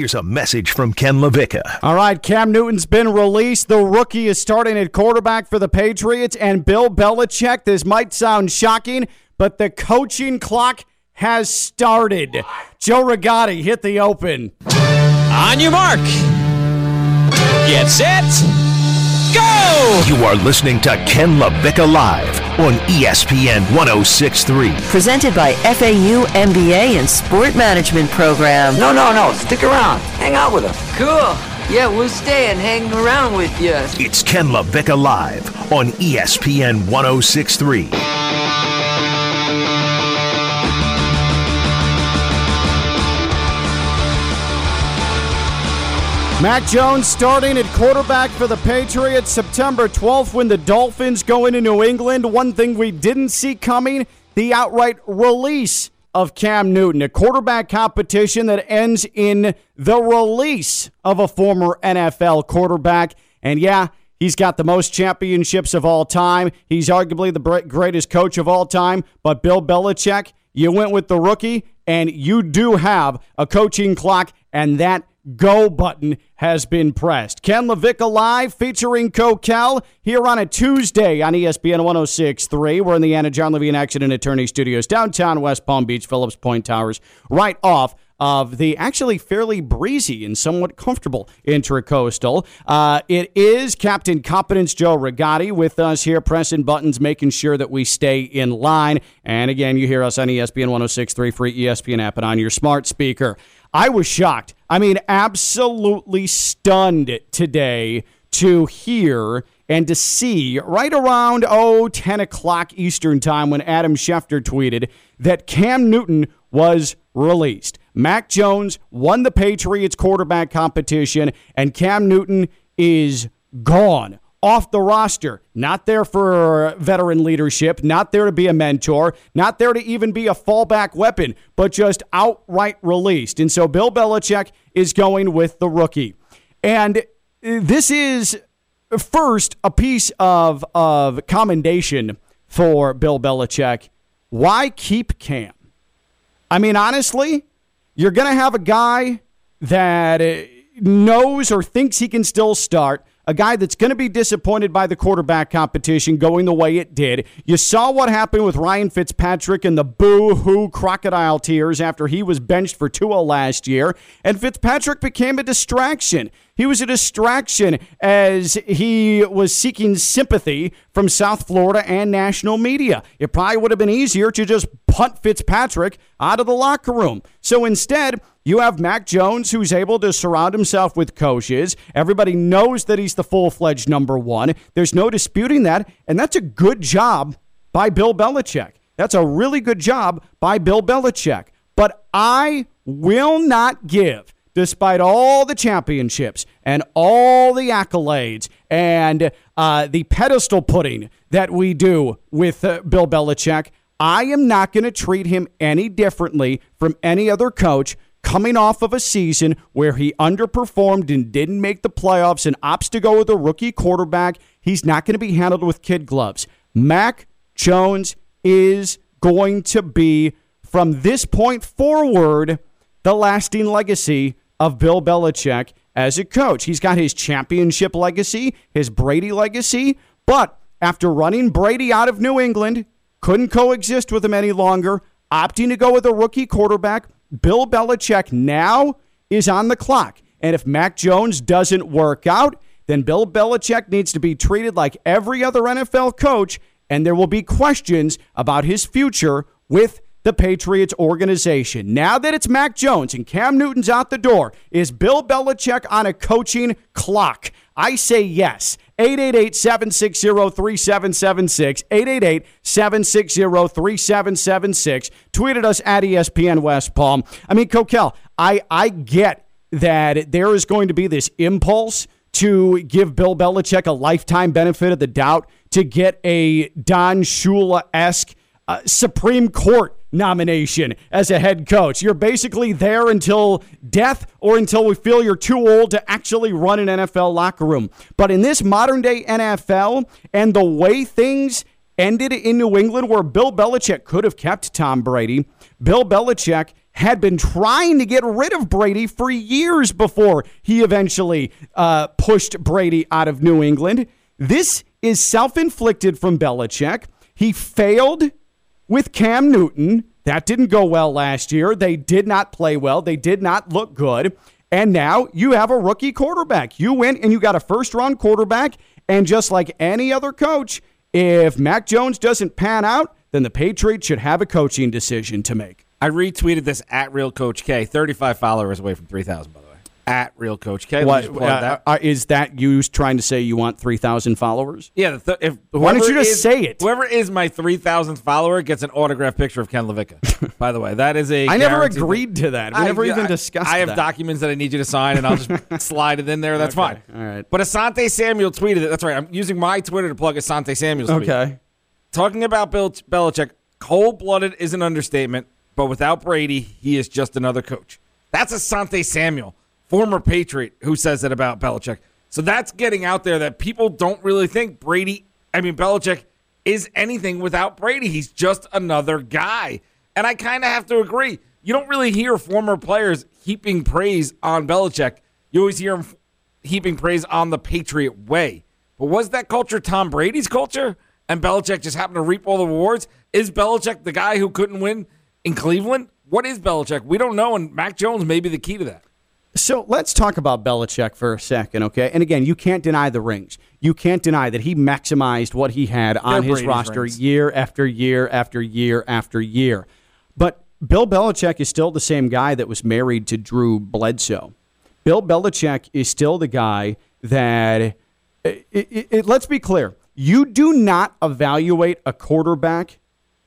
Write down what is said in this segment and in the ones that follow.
here's a message from Ken LaVicka. All right, Cam Newton's been released. The rookie is starting at quarterback for the Patriots, and Bill Belichick. This might sound shocking, but the coaching clock has started. Joe Rigotti hit the open. On your mark. Get set. Go! You are listening to Ken LaVicka Live on ESPN 1063. Presented by FAU MBA and Sport Management Program. No, no, no. Stick around. Hang out with us. Cool. Yeah, we'll stay and hang around with you. It's Ken LaVicka Live on ESPN 1063. Mac Jones starting at quarterback for the Patriots September 12th when the Dolphins go into New England. One thing we didn't see coming the outright release of Cam Newton, a quarterback competition that ends in the release of a former NFL quarterback. And yeah, He's got the most championships of all time. He's arguably the greatest coach of all time. But Bill Belichick, you went with the rookie, and you do have a coaching clock, and that go button has been pressed. Ken LaVicka Live featuring Coquel here on a Tuesday on ESPN 106.3. We're in the Anidjar & Levine Accident Attorney Studios, downtown West Palm Beach, Phillips Point Towers, right off of the actually fairly breezy and somewhat comfortable intracoastal. Uh, it is Captain Competence Joe Rigotti with us here, pressing buttons, making sure that we stay in line. And again, you hear us on ESPN 106.3 free ESPN app and on your smart speaker. I was shocked. I mean, absolutely stunned today to hear and to see right around, oh, 10 o'clock Eastern time when Adam Schefter tweeted that Cam Newton was released. Mac Jones won the Patriots quarterback competition, and Cam Newton is gone off the roster, not there for veteran leadership, not there to be a mentor, not there to even be a fallback weapon, but just outright released. And so Bill Belichick is going with the rookie. And this is first a piece of, of commendation for Bill Belichick. Why keep Cam? I mean, honestly, you're going to have a guy that knows or thinks he can still start a guy that's going to be disappointed by the quarterback competition going the way it did. You saw what happened with Ryan Fitzpatrick and the boo hoo crocodile tears after he was benched for Tua last year, and Fitzpatrick became a distraction. He was a distraction as he was seeking sympathy from South Florida and national media. It probably would have been easier to just punt Fitzpatrick out of the locker room. So instead, you have Mac Jones, who's able to surround himself with coaches. Everybody knows that he's the full fledged number one. There's no disputing that. And that's a good job by Bill Belichick. That's a really good job by Bill Belichick. But I will not give despite all the championships and all the accolades and uh, the pedestal putting that we do with uh, Bill Belichick, I am not going to treat him any differently from any other coach coming off of a season where he underperformed and didn't make the playoffs and opts to go with a rookie quarterback. He's not going to be handled with kid gloves. Mac Jones is going to be, from this point forward, the lasting legacy of Bill Belichick as a coach. He's got his championship legacy, his Brady legacy, but after running Brady out of New England, couldn't coexist with him any longer, opting to go with a rookie quarterback, Bill Belichick now is on the clock. And if Mac Jones doesn't work out, then Bill Belichick needs to be treated like every other NFL coach, and there will be questions about his future with the Patriots organization. Now that it's Mac Jones and Cam Newton's out the door, is Bill Belichick on a coaching clock? I say yes. 888 760 3776. 888 760 3776. Tweeted us at ESPN West Palm. I mean, Coquel, I, I get that there is going to be this impulse to give Bill Belichick a lifetime benefit of the doubt, to get a Don Shula esque uh, Supreme Court nomination as a head coach. You're basically there until death or until we feel you're too old to actually run an NFL locker room. But in this modern day NFL and the way things ended in New England, where Bill Belichick could have kept Tom Brady, Bill Belichick had been trying to get rid of Brady for years before he eventually uh, pushed Brady out of New England. This is self inflicted from Belichick. He failed with Cam Newton. That didn't go well last year. They did not play well, they did not look good. And now you have a rookie quarterback. You went and you got a first round quarterback. And just like any other coach, if Mac Jones doesn't pan out, then the Patriots should have a coaching decision to make. I retweeted this at Real Coach K, 35 followers away from 3,000, by the way. At Real Coach K. What, uh, that. Uh, is that you trying to say you want 3,000 followers? Yeah. Th- if Why don't you just is, say it? Whoever is my 3,000th follower gets an autographed picture of Ken LaVicka. by the way, that is a. I never agreed to that. We I, never even discussed I have that. documents that I need you to sign, and I'll just slide it in there. That's okay. fine. All right. But Asante Samuel tweeted it. That's right. I'm using my Twitter to plug Asante Samuel's tweet. Okay. Talking about Bill Belichick, cold blooded is an understatement, but without Brady, he is just another coach. That's Asante Samuel, former Patriot, who says it about Belichick. So that's getting out there that people don't really think Brady, I mean, Belichick is anything without Brady. He's just another guy. And I kind of have to agree. You don't really hear former players heaping praise on Belichick. You always hear him heaping praise on the Patriot way. But was that culture Tom Brady's culture? and Belichick just happened to reap all the rewards? Is Belichick the guy who couldn't win in Cleveland? What is Belichick? We don't know, and Mac Jones may be the key to that. So let's talk about Belichick for a second, okay? And again, you can't deny the rings. You can't deny that he maximized what he had on They're his roster rings. year after year after year after year. But Bill Belichick is still the same guy that was married to Drew Bledsoe. Bill Belichick is still the guy that, it, it, it, let's be clear, you do not evaluate a quarterback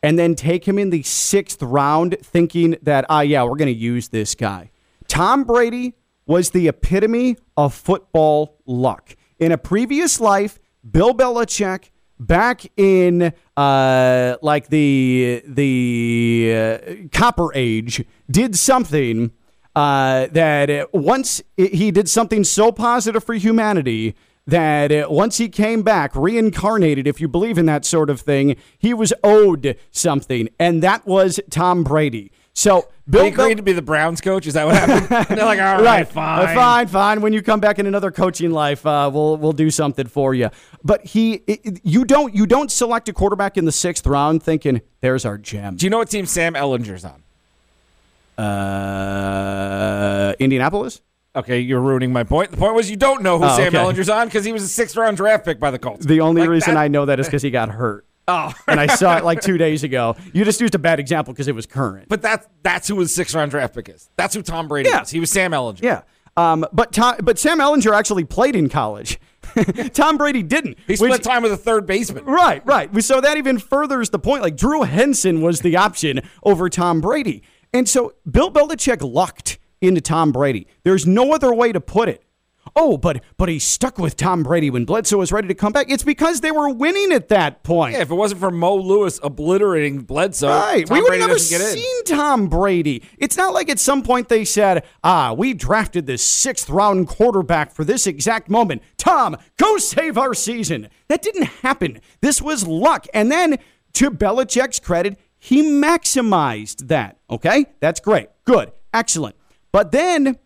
and then take him in the sixth round thinking that, ah, yeah, we're going to use this guy. Tom Brady was the epitome of football luck. In a previous life, Bill Belichick back in uh, like the the uh, Copper Age did something uh, that once he did something so positive for humanity that once he came back, reincarnated, if you believe in that sort of thing, he was owed something, and that was Tom Brady. So Bill he agreed Bel- to be the Browns coach. Is that what happened? They're like, all right, right, fine, Uh, fine, fine. When you come back in another coaching life, uh, we'll we'll do something for you. But he, it, you don't you don't select a quarterback in the sixth round thinking there's our gem. Do you know what team Sam Ehlinger's on? Uh, Indianapolis. Okay, you're ruining my point. The point was you don't know who Oh, Sam okay. Ehlinger's on because he was a sixth round draft pick by the Colts. The only Like reason that- I know that is because he got hurt. Oh, and I saw it like two days ago. You just used a bad example because it was current. but that's that's who his six round draft pick is. That's who Tom Brady Yeah. is. He was Sam Ehlinger. Yeah. Um, but Tom, but Sam Ehlinger actually played in college. Tom Brady didn't. He spent which- time with a third baseman. Right, right. So that even furthers the point. Like Drew Henson was the option over Tom Brady. And so Bill Belichick lucked into Tom Brady. There's no other way to put it. Oh, but but he stuck with Tom Brady when Bledsoe was ready to come back. It's because they were winning at that point. Yeah, if it wasn't for Mo Lewis obliterating Bledsoe, Right. Tom we would have never doesn't get in. seen Tom Brady. It's not like at some point they said, ah, we drafted this sixth round quarterback for this exact moment. Tom, go save our season. That didn't happen. This was luck. And then, to Belichick's credit, he maximized that. Okay? That's great. Good. Excellent. But then,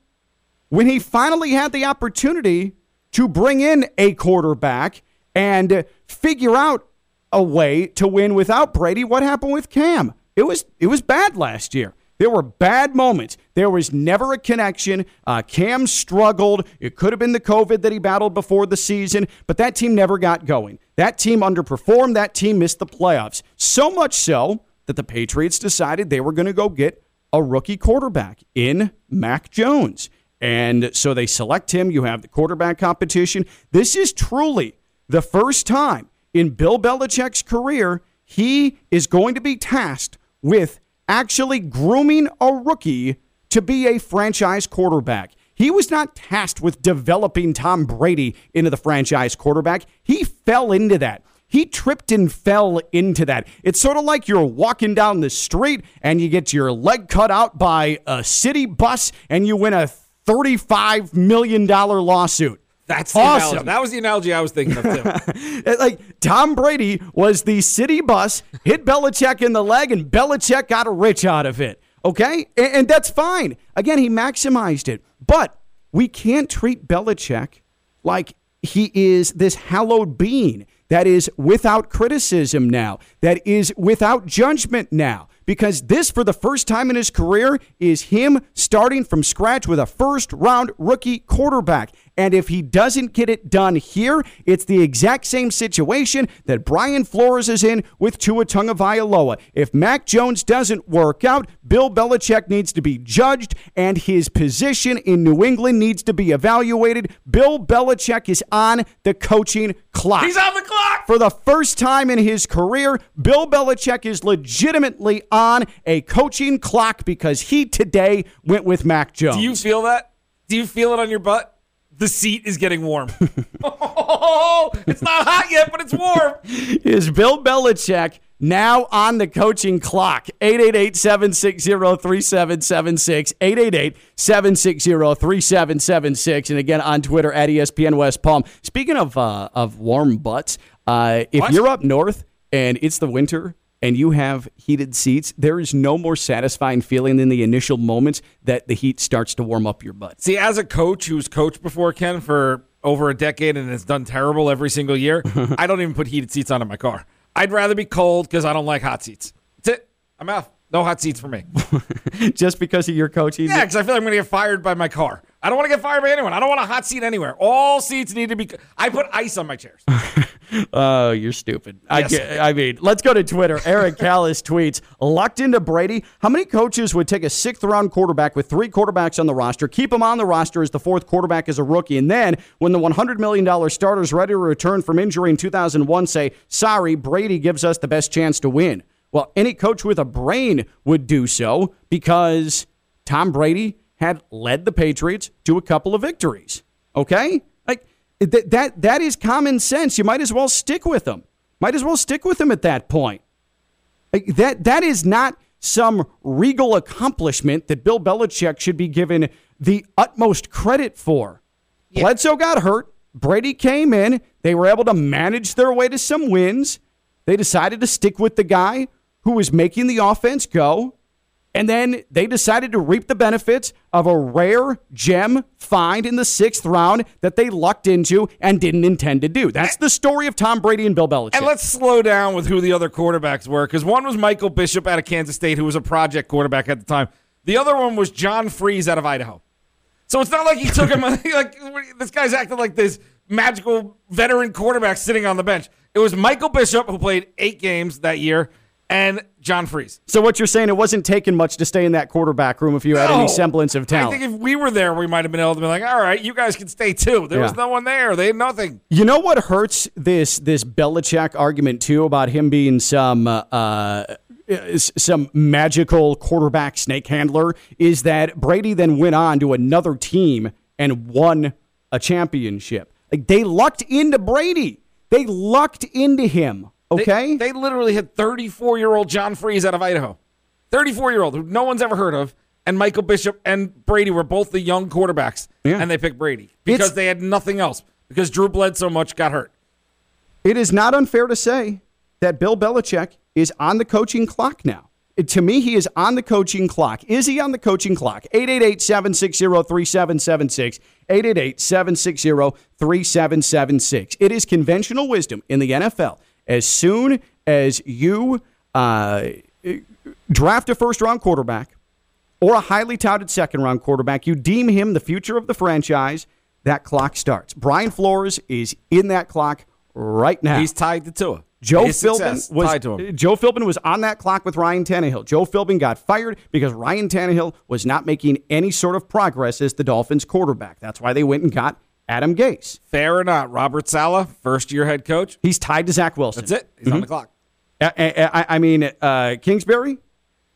when he finally had the opportunity to bring in a quarterback and figure out a way to win without Brady, what happened with Cam? It was it was bad last year. There were bad moments. There was never a connection. Uh, Cam struggled. It could have been the COVID that he battled before the season, but that team never got going. That team underperformed. That team missed the playoffs. So much so that the Patriots decided they were going to go get a rookie quarterback in Mac Jones. And so they select him. You have the quarterback competition. This is truly the first time in Bill Belichick's career he is going to be tasked with actually grooming a rookie to be a franchise quarterback. He was not tasked with developing Tom Brady into the franchise quarterback. He fell into that. He tripped and fell into that. It's sort of like you're walking down the street and you get your leg cut out by a city bus and you win a $35 million lawsuit. That's awesome. analogy. That was the analogy I was thinking of too. like Tom Brady was the city bus, hit Belichick in the leg, and Belichick got a rich out of it. Okay? And, and that's fine. Again, he maximized it. But we can't treat Belichick like he is this hallowed being that is without criticism now, that is without judgment now. Because this, for the first time in his career, is him starting from scratch with a first round rookie quarterback. And if he doesn't get it done here, it's the exact same situation that Brian Flores is in with Tua Tagovailoa. If Mac Jones doesn't work out, Bill Belichick needs to be judged, and his position in New England needs to be evaluated. Bill Belichick is on the coaching clock. He's on the clock. For the first time in his career, Bill Belichick is legitimately on a coaching clock because he today went with Mac Jones. Do you feel that? Do you feel it on your butt? The seat is getting warm. oh, it's not hot yet, but it's warm. is Bill Belichick now on the coaching clock? 888-760-3776. 888-760-3776. And again, on Twitter at ESPN West Palm. Speaking of uh, of warm butts, uh, if What? you're up north and it's the winter and you have heated seats, there is no more satisfying feeling than the initial moments that the heat starts to warm up your butt. See, as a coach who's coached before Ken for over a decade and has done terrible every single year, I don't even put heated seats on in my car. I'd rather be cold because I don't like hot seats. That's it. I'm out. No hot seats for me. Just because of your coaching? Yeah, because I feel like I'm going to get fired by my car. I don't want to get fired by anyone. I don't want a hot seat anywhere. All seats need to be. I put ice on my chairs. Oh, you're stupid. I, Yes. get, I mean, let's go to Twitter. Eric Callis tweets, locked into Brady. How many coaches would take a sixth round quarterback with three quarterbacks on the roster, keep him on the roster as the fourth quarterback as a rookie, and then when the $100 million starter's ready to return from injury in 2001, say, sorry, Brady gives us the best chance to win? Well, any coach with a brain would do so because Tom Brady had led the Patriots to a couple of victories. Okay? Like that that that is common sense. You might as well stick with them. Might as well stick with them at that point. Like, that that is not some regal accomplishment that Bill Belichick should be given the utmost credit for. Bledsoe got hurt. Brady came in. They were able to manage their way to some wins. They decided to stick with the guy who was making the offense go. And then they decided to reap the benefits of a rare gem find in the sixth round that they lucked into and didn't intend to do. That's the story of Tom Brady and Bill Belichick. And let's slow down with who the other quarterbacks were, because one was Michael Bishop out of Kansas State, who was a project quarterback at the time. The other one was John Friesz out of Idaho. So it's not like he took him like this guy's acting like this magical veteran quarterback sitting on the bench. It was Michael Bishop who played eight games that year, and John Friesz. so what you're saying, it wasn't taking much to stay in that quarterback room if you had No. any semblance of talent. I think if we were there, we might have been able to be like, all right, you guys can stay too. There was no one there. They had nothing. You know what hurts this this Belichick argument too about him being some uh, uh, some magical quarterback snake handler is that Brady then went on to another team and won a championship. Like they lucked into Brady. They lucked into him. They- Okay. They, literally had 34 year old John Friesz out of Idaho. 34 year old who no one's ever heard of. And Michael Bishop and Brady were both the young quarterbacks. Yeah. And they picked Brady because It's- they had nothing else. Because Drew bled so much, got hurt. It is not unfair to say that Bill Belichick is on the coaching clock now. It- to me, he is on the coaching clock. Is he on the coaching clock? 888 760 3776. 888 760 3776. It is conventional wisdom in the NFL. As soon as you uh, draft a first round quarterback, or a highly touted second round quarterback, you deem him the future of the franchise, that clock starts. Brian Flores is in that clock right now. He's tied to Tua. Joe His Philbin was tied to him. Joe Philbin was on that clock with Ryan Tannehill. Joe Philbin got fired because Ryan Tannehill was not making any sort of progress as the Dolphins quarterback. That's why they went and got Adam Gase. Fair or not, Robert Saleh, first year head coach. He's tied to Zach Wilson. That's it. He's on the clock. I, I- I mean, uh, Kingsbury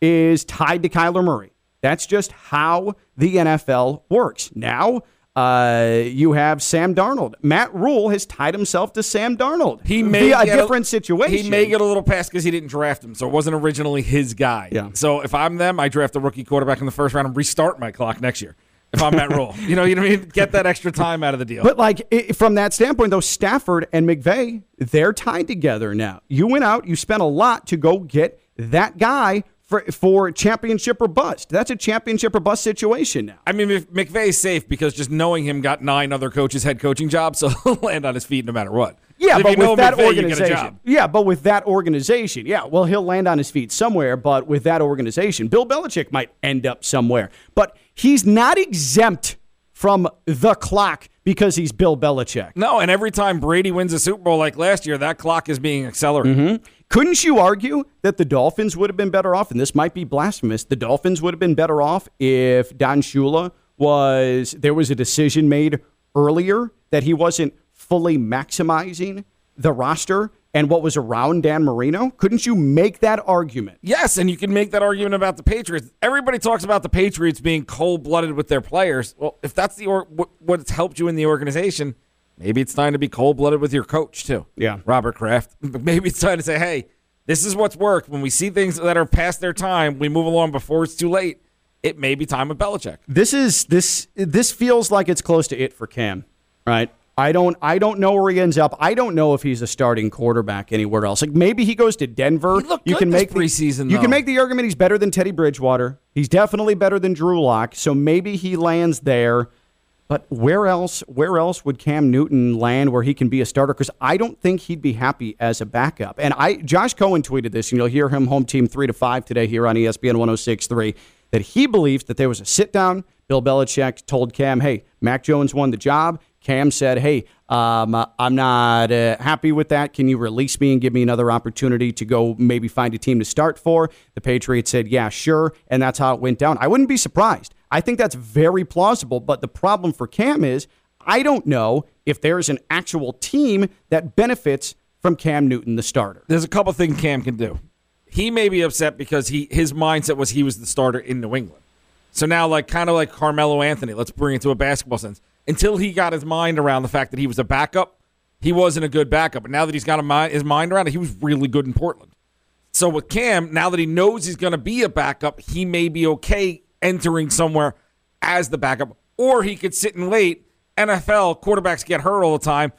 is tied to Kyler Murray. That's just how the NFL works. Now uh, you have Sam Darnold. Matt Rhule has tied himself to Sam Darnold. He may a different situation. He may get a little pass because he didn't draft him, so it wasn't originally his guy. Yeah. So if I'm them, I draft a rookie quarterback in the first round and restart my clock next year. If I'm Matt Rhule, you know, you know what I mean. Get that extra time out of the deal. But like i from that standpoint, though, Stafford and McVay, they're tied together now. You went out, you spent a lot to go get that guy for, for championship or bust. That's a championship or bust situation now. I mean, if McVay's safe because just knowing him got nine other coaches head coaching jobs, so he'll land on his feet no matter what. Yeah, but with that McVay, you get a organization, yeah, but with that organization, yeah, well, he'll land on his feet somewhere. But with that organization, Bill Belichick might end up somewhere. But he's not exempt from the clock because he's Bill Belichick. No, and every time Brady wins a Super Bowl like last year, that clock is being accelerated. Mm-hmm. Couldn't you argue that the Dolphins would have been better off? And this might be blasphemous. The Dolphins would have been better off if Don Shula was there was a decision made earlier that he wasn't fully maximizing the roster and what was around Dan Marino. Couldn't you make that argument? Yes, and you can make that argument about the Patriots. Everybody talks about the Patriots being cold blooded with their players. Well, if that's the or, what, what's helped you in the organization, maybe it's time to be cold blooded with your coach too. Yeah. Robert Kraft. Maybe it's time to say, hey, this is what's worked. When we see things that are past their time, we move along before it's too late. It may be time with Belichick. This is this this feels like it's close to it for Cam, right? I don't I don't know where he ends up. I don't know if he's a starting quarterback anywhere else. Like maybe he goes to Denver. You can make the, You can make the argument he's better than Teddy Bridgewater. He's definitely better than Drew Lock. So maybe he lands there. But where else? Where else would Cam Newton land where he can be a starter? Because I don't think he'd be happy as a backup. And I, Josh Cohen tweeted this, and you'll hear him home team three to five today here on ESPN 106.3, that he believes that there was a sit down. Bill Belichick told Cam, "Hey, Mac Jones won the job." Cam said, "Hey, um, uh, I'm not uh, happy with that. Can you release me and give me another opportunity to go maybe find a team to start for?" The Patriots said, "Yeah, sure," and that's how it went down. I wouldn't be surprised. I think that's very plausible. But the problem for Cam is, I don't know if there's an actual team that benefits from Cam Newton, the starter. There's a couple things Cam can do. He may be upset because he his mindset was he was the starter in New England. So now, like kind of like Carmelo Anthony, let's bring it to a basketball sense. Until he got his mind around the fact that he was a backup, he wasn't a good backup. But now that he's got mind, his mind around it, he was really good in Portland. So with Cam, now that he knows he's going to be a backup, he may be okay entering somewhere as the backup, or he could sit and wait. NFL quarterbacks get hurt all the time.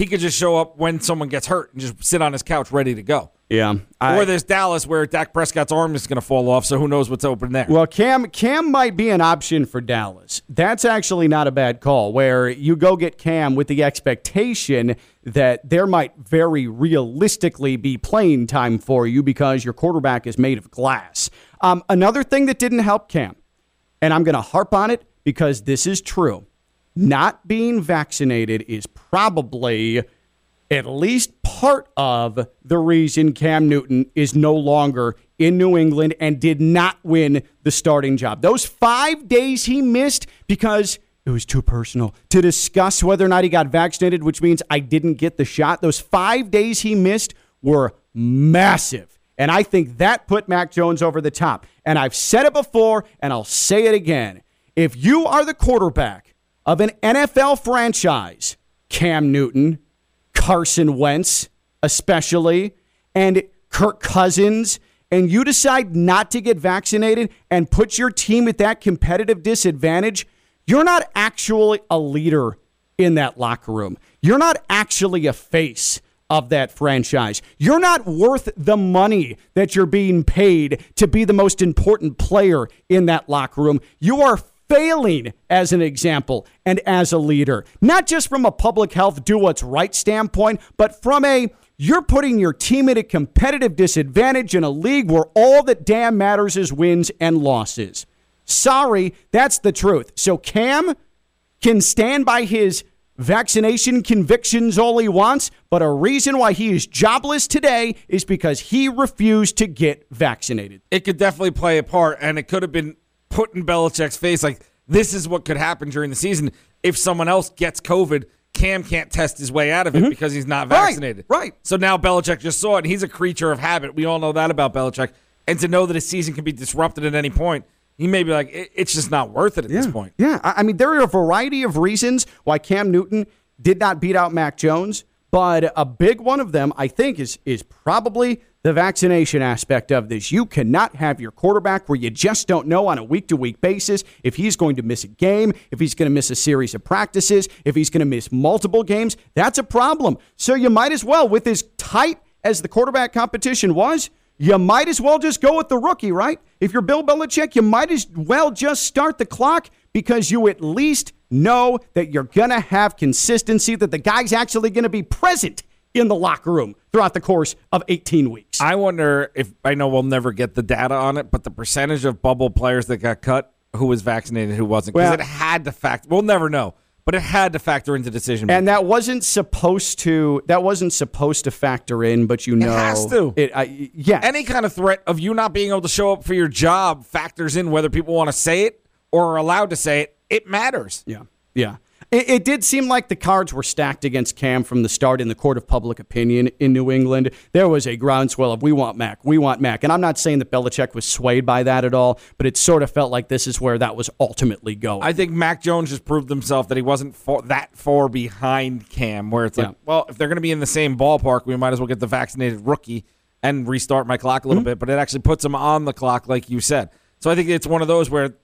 He could just show up when someone gets hurt and just sit on his couch ready to go. Yeah. or there's Dallas where Dak Prescott's arm is going to fall off, so who knows what's open there. Well, Cam Cam might be an option for Dallas. That's actually not a bad call. Where you go get Cam with the expectation that there might very realistically be playing time for you because your quarterback is made of glass. Um, another thing that didn't help Cam, and I'm going to harp on it because this is true. Not being vaccinated is probably at least part of the reason Cam Newton is no longer in New England and did not win the starting job. Those five days he missed because it was too personal to discuss whether or not he got vaccinated, which means I didn't get the shot. Those five days he missed were massive. And I think that put Mac Jones over the top. And I've said it before, and I'll say it again. If you are the quarterback of an NFL franchise, Cam Newton, Carson Wentz, especially, and Kirk Cousins, and you decide not to get vaccinated and put your team at that competitive disadvantage, you're not actually a leader in that locker room. You're not actually a face of that franchise. You're not worth the money that you're being paid to be the most important player in that locker room. You are failing as an example and as a leader, not just from a public health do what's right standpoint, but from a you're putting your team at a competitive disadvantage in a league where all that damn matters is wins and losses. Sorry, that's the truth. So Cam can stand by his vaccination convictions all he wants, but a reason why he is jobless today is because he refused to get vaccinated. it could definitely play a part, and it could have been put in Belichick's face like this is what could happen during the season if someone else gets COVID. Cam can't test his way out of it because he's not Mm-hmm. Right, vaccinated. right. So now Belichick just saw it, and he's a creature of habit. We all know that about Belichick. And to know that his season can be disrupted at any point, he may be like, it's just not worth it at this point. Yeah, I mean, there are a variety of reasons why Cam Newton did not beat out Mac Jones, but a big one of them, I think, is is probably the vaccination aspect of this. You cannot have your quarterback where you just don't know on a week to week basis if he's going to miss a game, if he's going to miss a series of practices, if he's going to miss multiple games. That's a problem. So you might as well, with as tight as the quarterback competition was, you might as well just go with the rookie, right? If you're Bill Belichick, you might as well just start the clock because you at least know that you're going to have consistency, that the guy's actually going to be present in the locker room throughout the course of 18 weeks. I wonder if I know we'll never get the data on it, but the percentage of bubble players that got cut, who was vaccinated, who wasn't, because Well- it had to fact. We'll never know, but it had to factor into decision. making. And that wasn't supposed to. That wasn't supposed to factor in, but you know, has to. It, I, yeah, any kind of threat of you not being able to show up for your job factors in whether people want to say it or are allowed to say it. It matters. Yeah, yeah. It, it did seem like the cards were stacked against Cam from the start in the court of public opinion in New England. There was a groundswell of we want Mac, we want Mac, and I'm not saying that Belichick was swayed by that at all, but it sort of felt like this is where that was ultimately going. I think Mac Jones just proved himself that he wasn't far, that far behind Cam, where it's like, Yeah. well, if they're going to be in the same ballpark, we might as well get the vaccinated rookie and restart my clock a Mm-hmm. little bit. But it actually puts him on the clock, like you said. So I think it's one of those where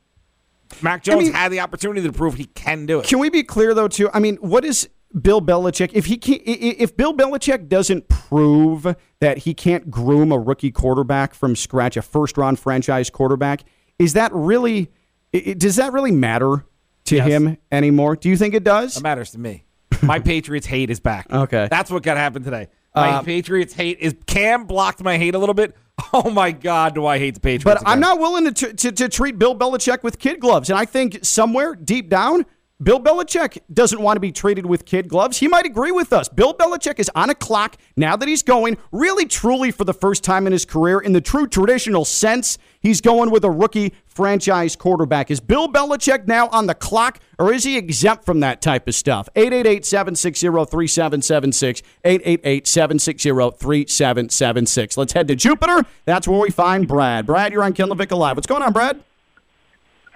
Mac Jones mean- had the opportunity to prove he can do it. Can we be clear though too? I mean, what is Bill Belichick if he can, i- i- if Bill Belichick doesn't prove that he can't groom a rookie quarterback from scratch, a first round franchise quarterback, is that really i- i- does that really matter to Yes. him anymore? Do you think it does? It matters to me. My Patriots hate is back. Okay. That's what got to happen today. My Uh, Patriots hate is Cam blocked my hate a little bit. Oh my God, do I hate the Patriots? But I'm not willing to, to, to treat Bill Belichick with kid gloves. And I think somewhere deep down, Bill Belichick doesn't want to be treated with kid gloves. He might agree with us. Bill Belichick is on a clock now that he's going, really truly for the first time in his career, in the true traditional sense, he's going with a rookie franchise quarterback. Is Bill Belichick now on the clock, or is he exempt from that type of stuff? 888 760 3776. 888 760 3776. Let's head to Jupiter. That's where we find Brad. Brad, you're on Ken LaVicka Live. What's going on, Brad?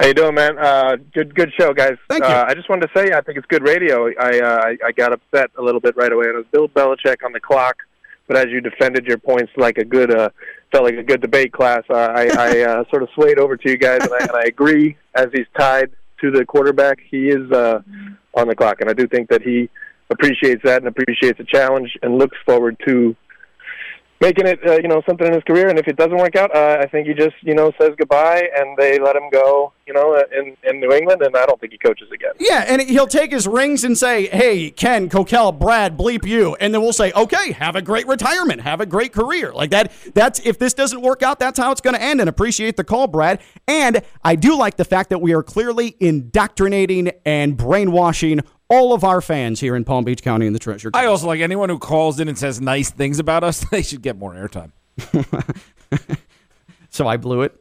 How you doing, man? Uh, good, good show, guys. Thank you. Uh, I just wanted to say I think it's good radio. I, uh, I I got upset a little bit right away, and it was Bill Belichick on the clock. But as you defended your points like a good, uh, felt like a good debate class, uh, I, I uh, sort of swayed over to you guys, and I, and I agree. As he's tied to the quarterback, he is uh, on the clock, and I do think that he appreciates that and appreciates the challenge and looks forward to making it, uh, you know, something in his career. And if it doesn't work out, uh, I think he just, you know, says goodbye and they let him go, you know, uh, in in New England. And I don't think he coaches again. Yeah, and he'll take his rings and say, "Hey, Ken, Coquel, Brad, bleep you," and then we'll say, "Okay, have a great retirement, have a great career." Like that. That's if this doesn't work out, that's how it's going to end. And appreciate the call, Brad. And I do like the fact that we are clearly indoctrinating and brainwashing all of our fans here in Palm Beach County and the Treasure. I also like anyone who calls in and says nice things about us. They should get more airtime. so I blew it.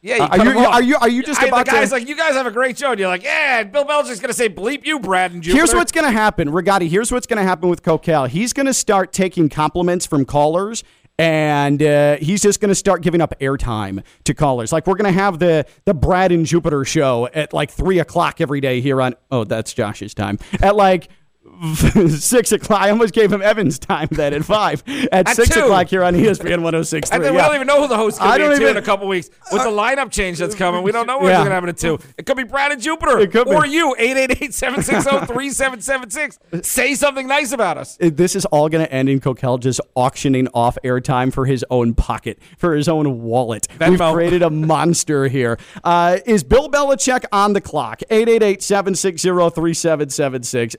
Yeah, you Uh, are you- are you- are you just I, about the guy's to- like, you guys have a great show, and you're like, yeah, Bill Belichick's gonna say bleep you, Brad and Jupiter. Here's what's going to happen, Rigotti. Here's what's going to happen with Coquel. He's going to start taking compliments from callers. And uh, he's just going to start giving up airtime to callers. Like we're going to have the the Brad and Jupiter show at like three o'clock every day here on. Oh, that's Josh's time. At like six o'clock. I almost gave him Evan's time then at five. At, At six two. o'clock here on ESPN 106. And then we don't even know who the host I could be don't even- in a couple weeks. With the lineup change that's coming, we don't know what's Yeah. going to happen at two. It could be Brad and Jupiter. It could be. or you, 888-760-3776. Say something nice about us. this is all going to end in Coquel just auctioning off airtime for his own pocket, for his own wallet. We've created a monster here. Uh, is Bill Belichick on the clock? 888-760-3776,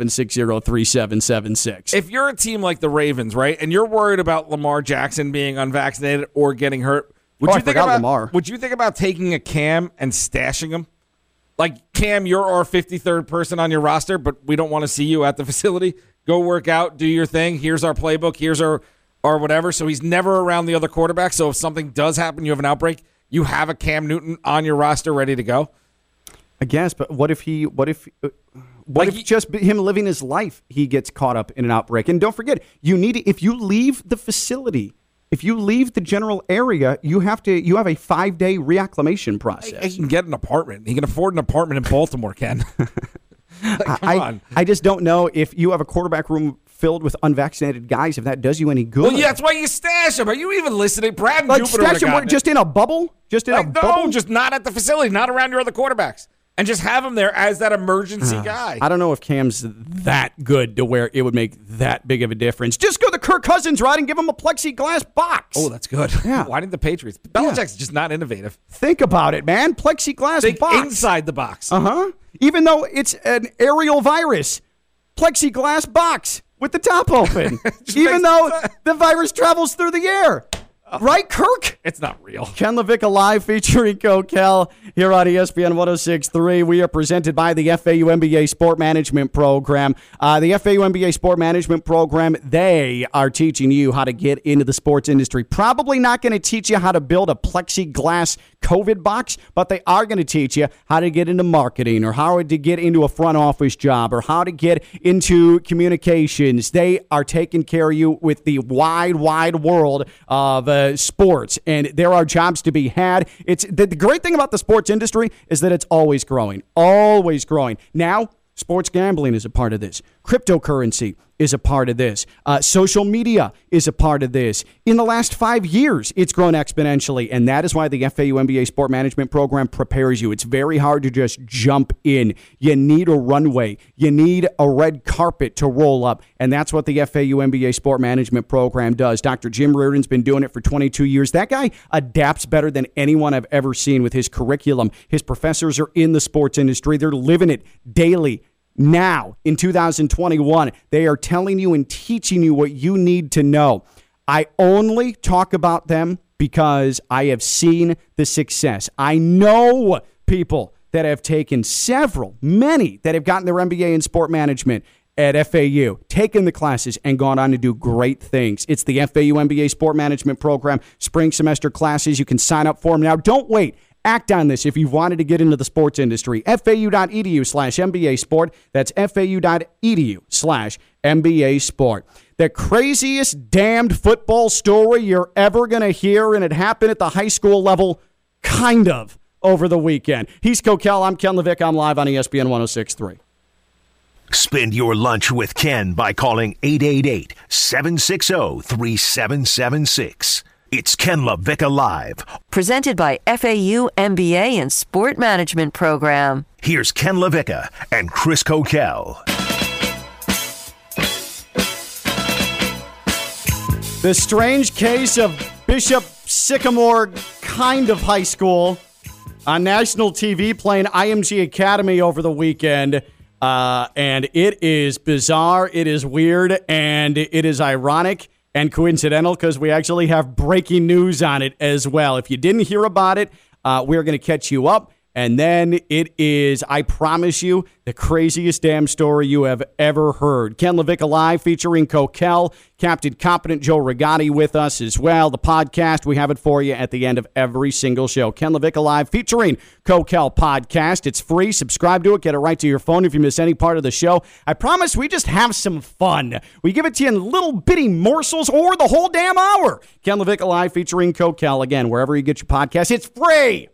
888-760-3776. If you're a team like the Ravens, right, and you're worried about Lamar Jackson being unvaccinated or getting hurt, would Oh, I you think about Lamar. would you think about taking a Cam and stashing him? Like Cam, you're our 53rd person on your roster, but we don't want to see you at the facility. Go work out, do your thing. Here's our playbook. Here's our or whatever. So he's never around the other quarterback. So if something does happen, you have an outbreak, you have a Cam Newton on your roster ready to go. I guess, but what if he, what if, uh, what Like if he- just him living his life, he gets caught up in an outbreak? And don't forget, you need, if you leave the facility, if you leave the general area, you have to, you have a five day reacclimation process. He can get an apartment. He can afford an apartment in Baltimore, Ken. Like, come I, on. I just don't know if you have a quarterback room filled with unvaccinated guys, if that does you any good. Well, yeah, that's why you stash them. Are you even listening? Brad and like Jupiter stash would've him gotten it. just in a bubble, just in Like, a no, bubble. just not at the facility, not around your other quarterbacks. And just have him there as that emergency guy. I don't know if Cam's that good to where it would make that big of a difference. Just go the Kirk Cousins route and give him a plexiglass box. Oh, that's good. Yeah. Why didn't the Patriots? Belichick's just not innovative. Think about it, man. Plexiglass Think box. inside the box. Uh huh. Even though it's an aerial virus, plexiglass box with the top open. Even though the virus travels through the air. Right, Kirk? It's not real. Ken LaVicka live featuring Coquel here on ESPN 1063. We are presented by the FAU MBA Sport Management Program. Uh, the FAU MBA Sport Management Program, they are teaching you how to get into the sports industry. Probably not going to teach you how to build a plexiglass COVID box, but they are going to teach you how to get into marketing or how to get into a front office job or how to get into communications. They are taking care of you with the wide, wide world of sports, and there are jobs to be had. It's the, the great thing about the sports industry is that it's always growing, always growing. Now, sports gambling is a part of this. Cryptocurrency is a part of this. Uh, social media is a part of this. In the last five years, it's grown exponentially, and that is why the FAU MBA Sport Management Program prepares you. It's very hard to just jump in. You need a runway. You need a red carpet to roll up, and that's what the FAU MBA Sport Management Program does. Dr. Jim Reardon's been doing it for 22 years. That guy adapts better than anyone I've ever seen with his curriculum. His professors are in the sports industry. They're living it daily now in 2021 they are telling you and teaching you what you need to know i only talk about them because i have seen the success i know people that have taken several many that have gotten their mba in sport management at FAU, taken the classes and gone on to do great things. It's the FAU MBA Sport Management Program, spring semester classes. You can sign up for them now. Don't wait. Act on this if you've wanted to get into the sports industry. FAU.edu slash MBA sport. That's FAU.edu slash MBA sport. The craziest damned football story you're ever going to hear, and it happened at the high school level, kind of, over the weekend. He's Coquel. I'm Ken LaVicka. I'm live on ESPN 1063. Spend your lunch with Ken by calling 888 760 3776. It's Ken LaVicka Live. Presented by FAU MBA and Sport Management Program. Here's Ken LaVicka and Chris Coquel. The strange case of Bishop Sycamore kind of high school on national TV playing IMG Academy over the weekend. Uh, and it is bizarre, it is weird, and it is ironic and coincidental because we actually have breaking news on it as well. If you didn't hear about it, uh, we're going to catch you up. And then it is, I promise you, the craziest damn story you have ever heard. Ken LaVicka Live featuring Coquel, Captain Competent Joe Rigotti with us as well. The podcast, we have it for you at the end of every single show. Ken LaVicka Live featuring Coquel Podcast. It's free. Subscribe to it. Get it right to your phone if you miss any part of the show. I promise we just have some fun. We give it to you in little bitty morsels or the whole damn hour. Ken LaVicka Live featuring Coquel. Again, wherever you get your podcast, it's free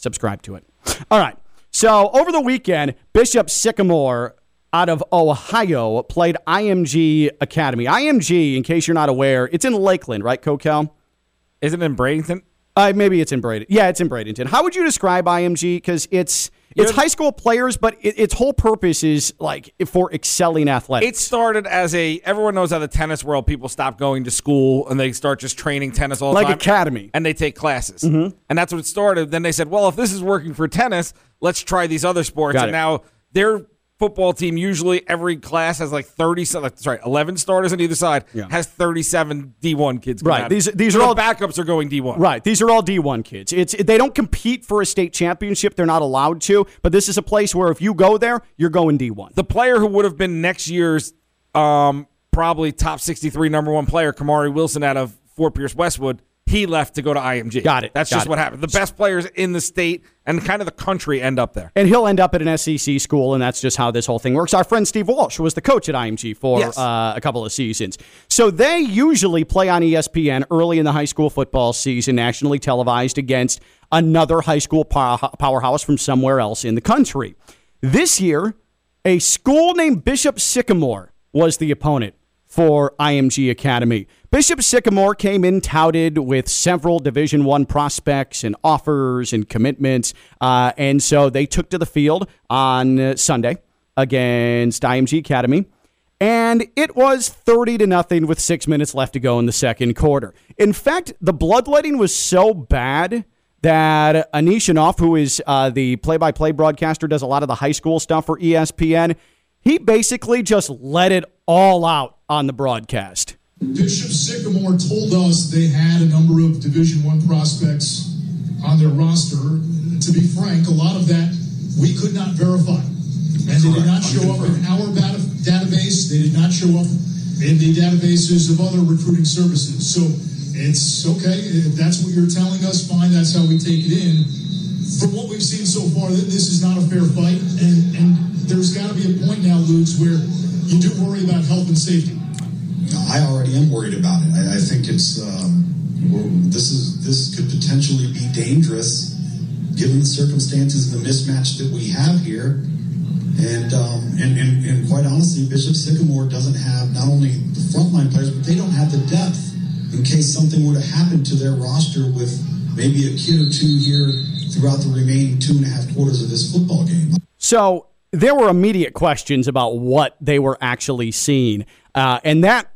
subscribe to it. All right. So over the weekend, Bishop Sycamore out of Ohio played IMG Academy. IMG, in case you're not aware, it's in Lakeland, right, Coquel? Isn't it in Bradenton? Uh, maybe it's in Braden. Yeah, it's in Bradenton. How would you describe IMG? Because it's it's know- high school players, but it, its whole purpose is like for excelling athletics. It started as a everyone knows how the tennis world people stop going to school and they start just training tennis all the Like time. academy. And they take classes. Mm-hmm. And that's what it started. Then they said, well, if this is working for tennis, let's try these other sports. Got and it. now their football team usually every class has like 30 so- like, sorry 11 starters on either side Yeah. has 37 d1 kids Right. These- these So are all- backups are going d1 Right. These are all D1 kids. It's they don't compete for a state championship. They're not allowed to. But this is a place where if you go there, you're going D1. the player who would have been next year's um, probably top 63 number one player, Kamari Wilson out of Fort Pierce Westwood, he left to go to IMG. Got it, That's got just it. what happened. The best players in the state and kind of the country end up there. and he'll end up at an SEC school, and that's just how this whole thing works. Our friend Steve Walsh was the coach at IMG for Yes. uh, a couple of seasons. So they usually play on ESPN early in the high school football season, nationally televised against another high school power- powerhouse from somewhere else in the country. This year, a school named Bishop Sycamore was the opponent. for IMG Academy. Bishop Sycamore came in touted with several Division One prospects and offers and commitments, uh, and so they took to the field on Sunday against IMG Academy. And it was 30 to nothing with six minutes left to go in the second quarter. In fact, the bloodletting was so bad that Anish Shroff, who is uh, the play by play broadcaster, does a lot of the high school stuff for ESPN. He basically just let it all out on the broadcast. Bishop Sycamore told us they had a number of Division One prospects on their roster. To be frank, a lot of that we could not verify. And they did not show up in our database. They did not show up in the databases of other recruiting services. So it's okay. If that's what you're telling us, fine. That's how we take it in. From what we've seen so far, this is not a fair fight. And, and there's got to be a point now, Luke, where you do worry about health and safety. I already am worried about it. I, I think it's um, this is this could potentially be dangerous given the circumstances and the mismatch that we have here. And, um, and, and, and quite honestly, Bishop Sycamore doesn't have not only the frontline players, but they don't have the depth in case something were to happen to their roster with maybe a kid or two here throughout the remaining two and a half quarters of this football game. So there were immediate questions about what they were actually seeing, uh, and that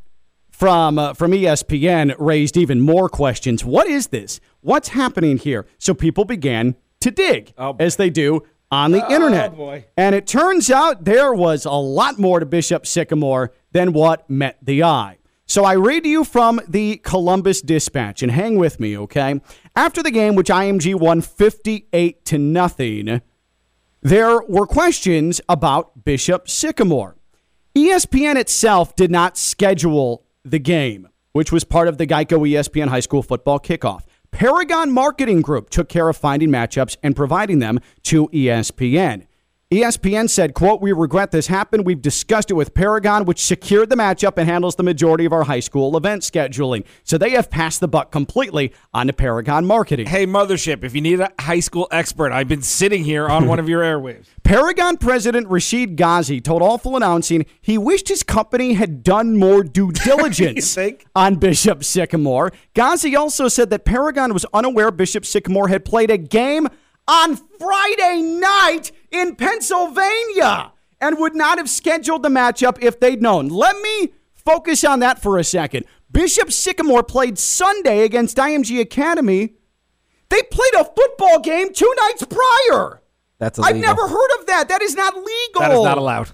from uh, from ESPN raised even more questions. What is this? What's happening here? So people began to dig, Oh, as they do on the internet. boy. And it turns out there was a lot more to Bishop Sycamore than what met the eye. So I read to you from the Columbus Dispatch, and hang with me, okay? After the game, which IMG won 58 to nothing, there were questions about Bishop Sycamore. ESPN itself did not schedule the game, which was part of the Geico ESPN high school football kickoff. Paragon Marketing Group took care of finding matchups and providing them to ESPN. ESPN said, quote, we regret this happened. We've discussed it with Paragon, which secured the matchup and handles the majority of our high school event scheduling. So they have passed the buck completely on to Paragon Marketing. Hey, Mothership, if you need a high school expert, I've been sitting here on one of your airwaves. Paragon president Rashid Ghazi told Awful Announcing he wished his company had done more due diligence on Bishop Sycamore. Ghazi also said that Paragon was unaware Bishop Sycamore had played a game on Friday night in Pennsylvania and would not have scheduled the matchup if they'd known. Let me focus on that for a second. Bishop Sycamore played Sunday against IMG Academy. They played a football game two nights prior. That's I've never heard of that. That is not legal. That is not allowed.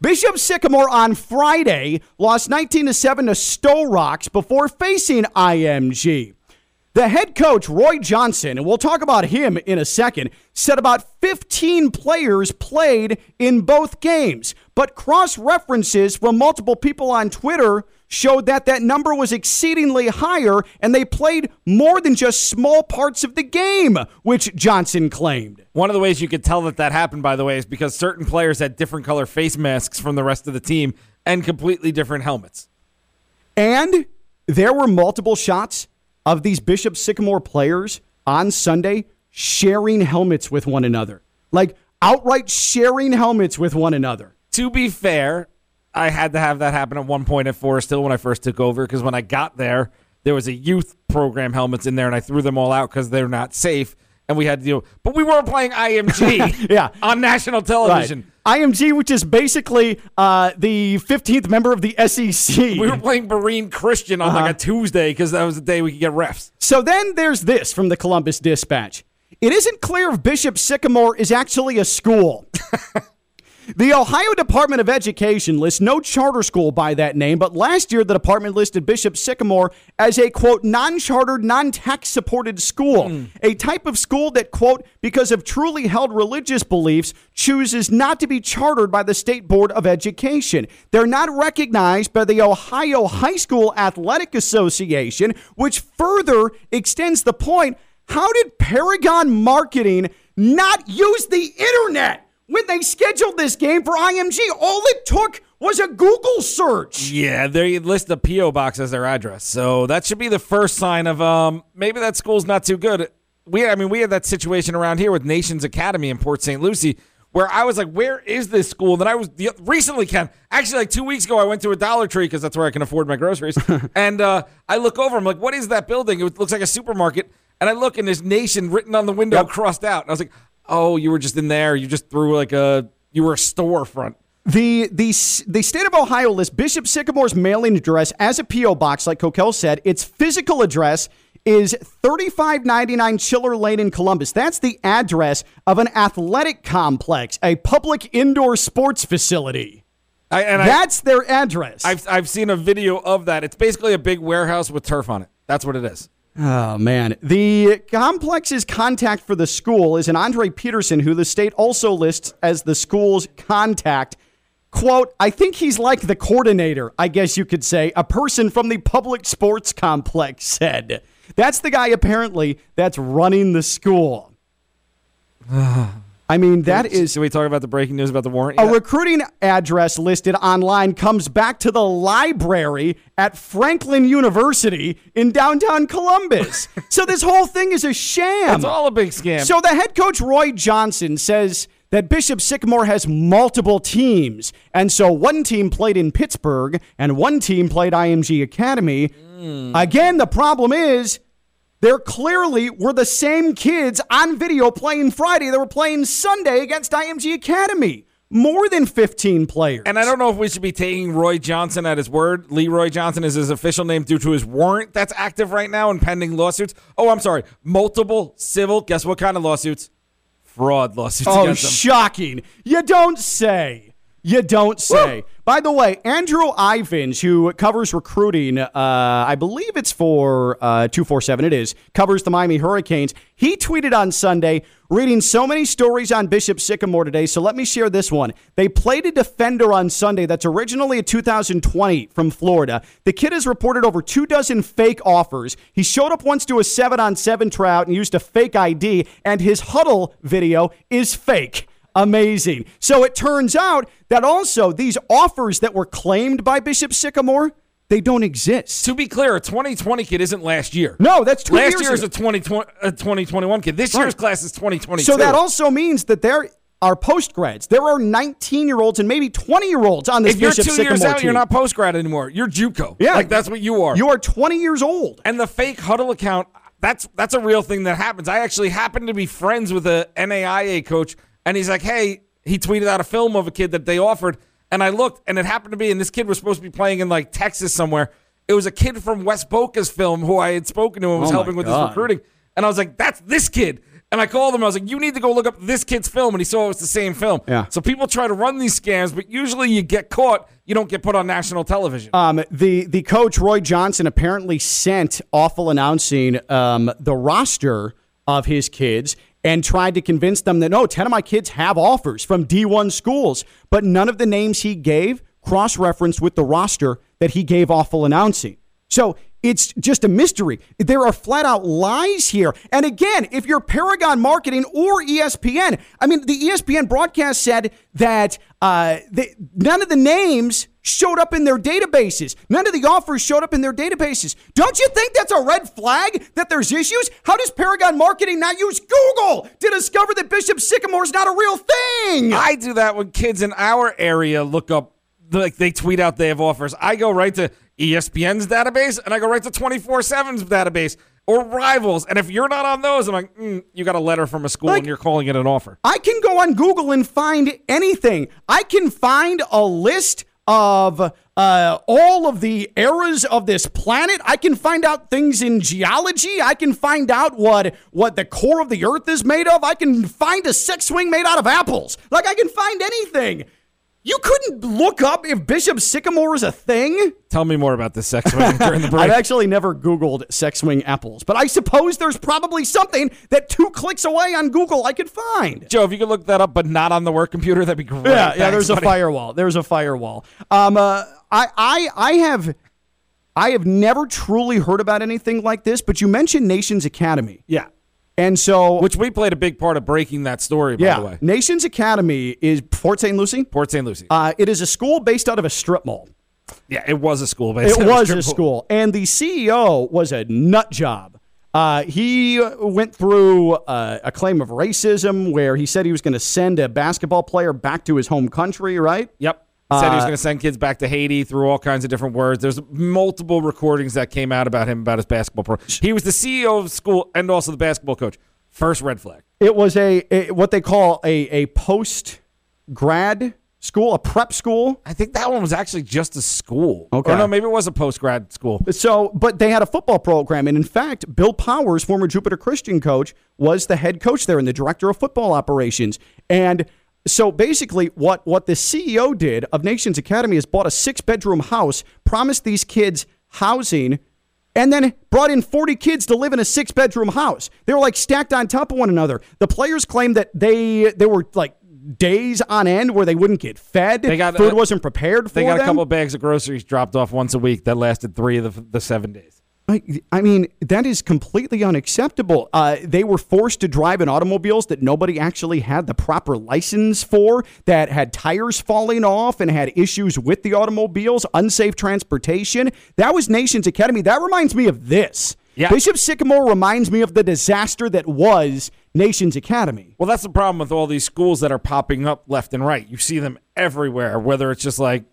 Bishop Sycamore on Friday lost 19 to 7 to Sto-Rox before facing IMG. The head coach, Roy Johnson, and we'll talk about him in a second, said about 15 players played in both games. But cross references from multiple people on Twitter showed that that number was exceedingly higher and they played more than just small parts of the game, which Johnson claimed. One of the ways you could tell that that happened, by the way, is because certain players had different color face masks from the rest of the team and completely different helmets. And there were multiple shots of these Bishop Sycamore players on Sunday sharing helmets with one another. Like outright sharing helmets with one another. To be fair, I had to have that happen at one point at Forest Hill when I first took over because when I got there, there was a youth program helmets in there and I threw them all out because they're not safe. And we had you do, but we weren't playing IMG Yeah. on national television. Right. IMG, which is basically uh, the 15th member of the SEC. We were playing Marine Christian on like a Tuesday because that was the day we could get refs. So then there's this from the Columbus Dispatch. It isn't clear if Bishop Sycamore is actually a school. the Ohio Department of Education lists no charter school by that name, but last year the department listed Bishop Sycamore as a quote non chartered, non tax supported school. Hmm. A type of school that, quote, because of truly held religious beliefs, chooses not to be chartered by the State Board of Education. They're not recognized by the Ohio High School Athletic Association, which further extends the point. How did Paragon Marketing not use the internet when they scheduled this game for IMG? All it took was a Google search. Yeah, they list the PO box as their address, so that should be the first sign of um maybe that school's not too good. We, I mean, we had that situation around here with Nations Academy in Port St. Lucie, where I was like, where is this school? And then I was recently, Ken, actually like two weeks ago, I went to a Dollar Tree because that's where I can afford my groceries. and uh, I look over, I'm like, what is that building? It looks like a supermarket. And I look and there's nation written on the window, Yep. crossed out. And I was like, oh, you were just in there. You just threw like a, you were a storefront. The the the state of Ohio lists Bishop Sycamore's mailing address as a PO box, like Coquel said. Its physical address is 3599 Chiller Lane in Columbus. That's the address of an athletic complex, a public indoor sports facility. I, and I, That's their address. I've, I've seen a video of that. It's basically a big warehouse with turf on it. That's what it is. Oh, man. The complex's contact for the school is an Andre Peterson, who the state also lists as the school's contact. Quote, I think he's like the coordinator, I guess you could say, a person from the public sports complex said. That's the guy, apparently, that's running the school. I mean, that is. Should we talk about the breaking news about the warrant? A yet? recruiting address listed online comes back to the library at Franklin University in downtown Columbus. so this whole thing is a sham. It's all a big scam. So the head coach Roy Johnson says that Bishop Sycamore has multiple teams, and so one team played in Pittsburgh and one team played IMG Academy. Hmm. Again, the problem is there clearly were the same kids on video playing Friday that were playing Sunday against IMG Academy. More than 15 players. And I don't know if we should be taking Roy Johnson at his word. Leroy Johnson is his official name due to his warrant that's active right now and pending lawsuits. Oh, I'm sorry. Multiple civil. Guess what kind of lawsuits? Fraud lawsuits Oh, shocking. You don't say. You don't say. By the way, Andrew Ivins, who covers recruiting, uh, I believe it's for uh, 247, it is, covers the Miami Hurricanes. He tweeted on Sunday, reading so many stories on Bishop Sycamore today, so let me share this one. They played a defender on Sunday that's originally a 2020 from Florida. The kid has reported over two dozen fake offers. He showed up once to a seven on seven tryout and used a fake ID, and his Hudl video is fake. Amazing. So it turns out that also these offers that were claimed by Bishop Sycamore, they don't exist. To be clear, a 2020 kid isn't last year. No, that's two last years year is a 2020, a 2021 kid. This Right. year's class is 2022. So that also means that there are post grads. There are 19 year olds and maybe 20 year olds on this if you're two Sycamore years out, team. you're not post grad anymore. You're JUCO. Yeah. like that's what you are. You are 20 years old. And the fake Hudl account, that's that's a real thing that happens. I actually happen to be friends with a NAIA coach, and he's like, hey, he tweeted out a film of a kid that they offered, and I looked, and it happened to be, and this kid was supposed to be playing in like Texas somewhere. It was a kid from West Boca's film who I had spoken to and was Oh helping with his recruiting. And I was like, that's this kid. And I called him. I was like, you need to go look up this kid's film. And he saw it was the same film. Yeah. So people try to run these scams, but usually you get caught. You don't get put on national television. Um, the the coach Roy Johnson apparently sent awful announcing um, the roster of his kids and tried to convince them that no, ten of my kids have offers from D1 schools, but none of the names he gave cross referenced with the roster that he gave awful announcing. So it's just a mystery. There are flat out lies here. And again, if you're Paragon Marketing or ESPN, I mean, the ESPN broadcast said that uh, they, none of the names showed up in their databases. None of the offers showed up in their databases. Don't you think that's a red flag that there's issues? How does Paragon Marketing not use Google to discover that Bishop Sycamore's not a real thing? I do that when kids in our area look up, like they tweet out they have offers. I go right to ESPN's database and I go right to 24 7's database or Rivals. And if you're not on those, I'm like, mm, you got a letter from a school Like- and you're calling it an offer. I can go on Google and find anything. I can find a list of uh, all of the eras of this planet. I can find out things in geology. I can find out what what the core of the Earth is made of. I can find a sex swing made out of apples. Like I can find anything. You couldn't look up if Bishop Sycamore is a thing. Tell me more about the sex swing during the break. I've actually never Googled sex swing apples, but I suppose there's probably something that two clicks away on Google I could find. Joe, if you could look that up, but not on the work computer, that'd be great. Yeah, yeah. Thanks, There's a firewall. There's a firewall. Um, uh, I, I, I have, I have never truly heard about anything like this. But you mentioned Nations Academy, Yeah. And so Which we played a big part of breaking that story, by yeah, the way. Nations Academy is Fort St. Lucie. Port St. Lucie. Uh, it is a school based out of a strip mall. yeah, it was a school based It out of was a Strip Mall. school, and the CEO was a nut job. Uh, he went through uh, a claim of racism where he said he was going to send a basketball player back to his home country, right? Yep. Said he was Uh, going to send kids back to Haiti through all kinds of different words. There's multiple recordings that came out about him about his basketball pro. He was the CEO of school and also the basketball coach. First red flag. It was a, a what they call a, a post grad school, a prep school. I think that one was actually just a school. Okay. Or no, maybe it was a post grad school. So, but they had a football program, and in fact, Bill Powers, former Jupiter Christian coach, was the head coach there and the director of football operations. And so, basically, what what the CEO did of Nations Academy is bought a six bedroom house, promised these kids housing. And then brought in 40 kids to live in a six bedroom house. They were like stacked on top of one another. The players claimed that they they were like days on end where they wouldn't get fed. They got- food wasn't prepared for them. They got them. a couple of bags of groceries dropped off once a week that lasted three of the, the seven days. I I mean, that is completely unacceptable. Uh, they were forced to drive in automobiles that nobody actually had the proper license for, that had tires falling off and had issues with the automobiles, unsafe transportation. That was Nations Academy. That reminds me of this. Yeah. Bishop Sycamore reminds me of the disaster that was Nations Academy. Well, that's the problem with all these schools that are popping up left and right. You see them everywhere, whether it's just like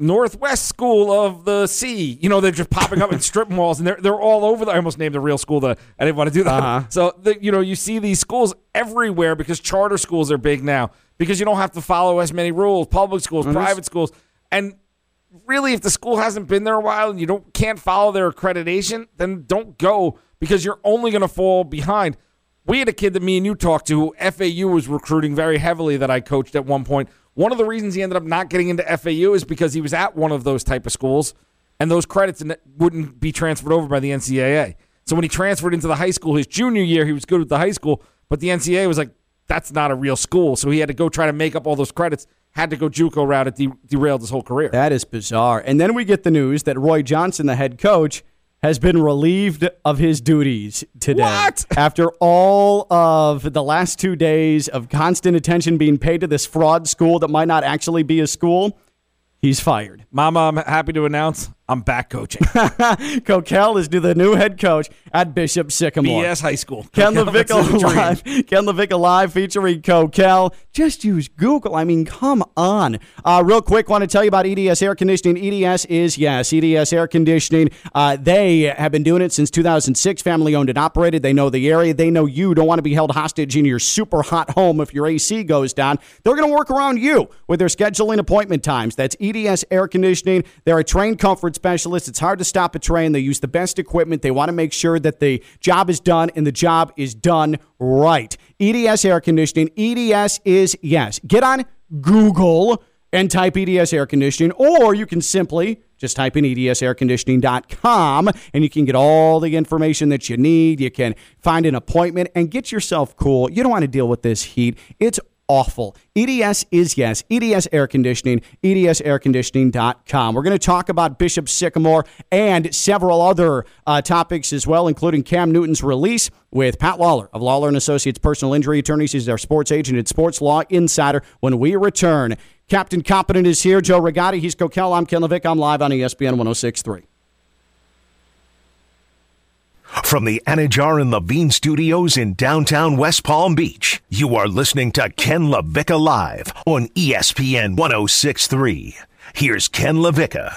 Northwest School of the Sea. You know, they're just popping up in strip malls, and they're they're all over. The, I almost named the real school. The I didn't want to do that. Uh-huh. So the, you know, you see these schools everywhere because charter schools are big now because you don't have to follow as many rules. Public schools, private schools, and really, if the school hasn't been there a while and you don't can't follow their accreditation, then don't go because you're only going to fall behind. We had a kid that me and you talked to who FAU was recruiting very heavily that I coached at one point. One of the reasons he ended up not getting into FAU is because he was at one of those type of schools, and those credits wouldn't be transferred over by the NCAA. So when he transferred into the high school his junior year, he was good with the high school, but the NCAA was like, "That's not a real school." So he had to go try to make up all those credits. Had to go JUCO route. It de- derailed his whole career. That is bizarre. And then we get the news that Roy Johnson, the head coach, has been relieved of his duties today. What? After all of the last two days of constant attention being paid to this fraud school that might not actually be a school, he's fired. Mama, I'm happy to announce I'm back coaching. Coquel is the new head coach at Bishop Sycamore. BS High School. Ken That's LaVicka the dream. Live. Ken LaVicka Live featuring Coquel. Just use Google. I mean, come on. Uh, real quick, want to tell you about EDS Air Conditioning. EDS is, yes, EDS Air Conditioning. Uh, they have been doing it since 2006, family owned and operated. They know the area. They know you don't want to be held hostage in your super hot home if your AC goes down. They're going to work around you with their scheduling appointment times. That's EDS Air Conditioning. They're a trained comfort specialist. It's hard to stop a train. They use the best equipment. They want to make sure that the job is done and the job is done right. EDS Air Conditioning. EDS is yes. Get on Google and type EDS Air Conditioning, or you can simply just type in edsairconditioning.com and you can get all the information that you need. You can find an appointment and get yourself cool. You don't want to deal with this heat. It's awful. EDS is yes. EDS Air Conditioning, edsairconditioning.com. We're going to talk about Bishop Sycamore and several other uh, topics as well, including Cam Newton's release with Pat Lawlor of Lawlor and Associates Personal Injury Attorneys. He's our sports agent at Sports Law Insider. When we return, Captain Competent is here. Joe Rigotti, he's Coquel. I'm Ken LaVicka. I'm live on ESPN 1063. From the Anidjar and Levine studios in downtown West Palm Beach, you are listening to Ken LaVicka Live on ESPN 1063. Here's Ken LaVicka.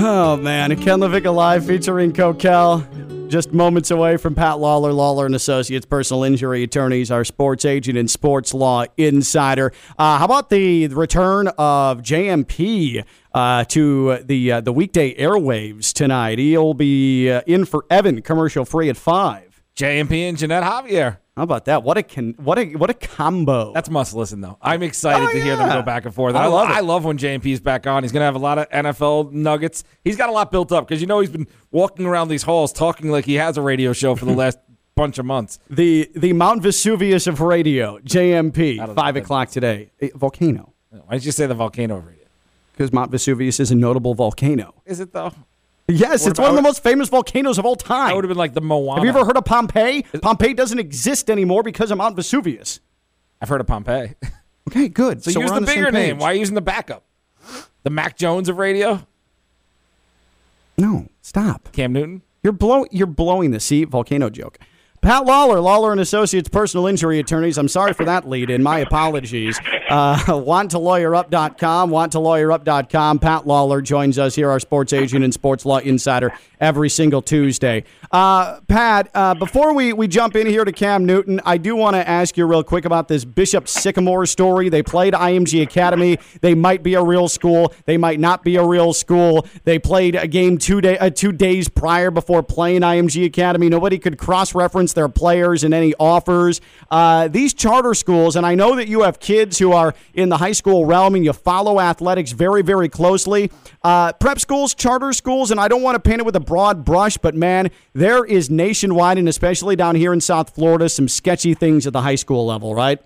Oh, man. Ken LaVicka Live featuring Coquel. Just moments away from Pat Lawlor, Lawlor and Associates, personal injury attorneys, our sports agent and sports law insider. Uh, how about the return of JMP uh, to the uh, the weekday airwaves tonight? He'll be uh, in for Evan, commercial free at five. JMP and Jeanette Javier. How about that? What a con- what a what a combo! That's must listen though. I'm excited Oh, to hear them go back and forth. I I, love. I love when JMP's back on. He's gonna have a lot of NFL nuggets. He's got a lot built up because you know he's been walking around these halls talking like he has a radio show for the last bunch of months. the the Mount Vesuvius of radio, JMP, five o'clock today. Eh, volcano, Why did you say the volcano radio? Because Mount Vesuvius is a notable volcano. Is it though? Yes, What it's one of the most famous volcanoes of all That time. would have been like the Moana. Have you ever heard of Pompeii? Pompeii doesn't exist anymore because of Mount Vesuvius. I've heard of Pompeii. Okay, good. So, use we're the bigger name. Why are you using the backup? The Mac Jones of radio? No, stop. Cam Newton. You're blow. You're blowing the sea volcano joke. Pat Lawlor, Lawlor and Associates personal injury attorneys. I'm sorry for that lead in. My apologies. Uh, wanttolawyerup.com, wanttolawyerup.com. Pat Lawlor joins us here, our sports agent and sports law insider, every single Tuesday. Uh, Pat, uh, before we, we jump in here to Cam Newton, I do want to ask you real quick about this Bishop Sycamore story. They played IMG Academy. They might be a real school. They might not be a real school. They played a game two day uh, two days prior before playing IMG Academy. Nobody could cross reference their players and any offers. Uh, these charter schools, and I know that you have kids who are in the high school realm and you follow athletics very, very closely. Uh, prep schools, charter schools, and I don't want to paint it with a broad brush, but man, there is nationwide and especially down here in South Florida some sketchy things at the high school level, right?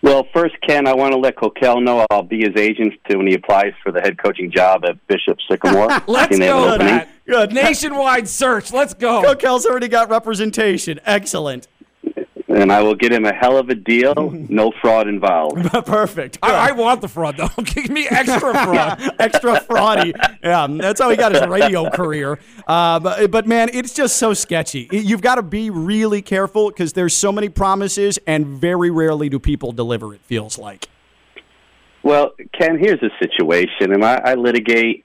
Well, first, Ken, I want to let Coquel know I'll be his agent to when he applies for the head coaching job at Bishop Sycamore. Let's Can they have go an with opening? that. Good. Nationwide search. Let's go. Coquel's already got representation. Excellent. And I will get him a hell of a deal. No fraud involved. Perfect. I, I want the fraud though. Give me extra fraud. extra fraudy. Yeah, that's how he got his radio career. Uh, but, but man, it's just so sketchy. You've got to be really careful because there's so many promises, and very rarely do people deliver. It feels like. Well, Ken, here's the situation, and I, I litigate.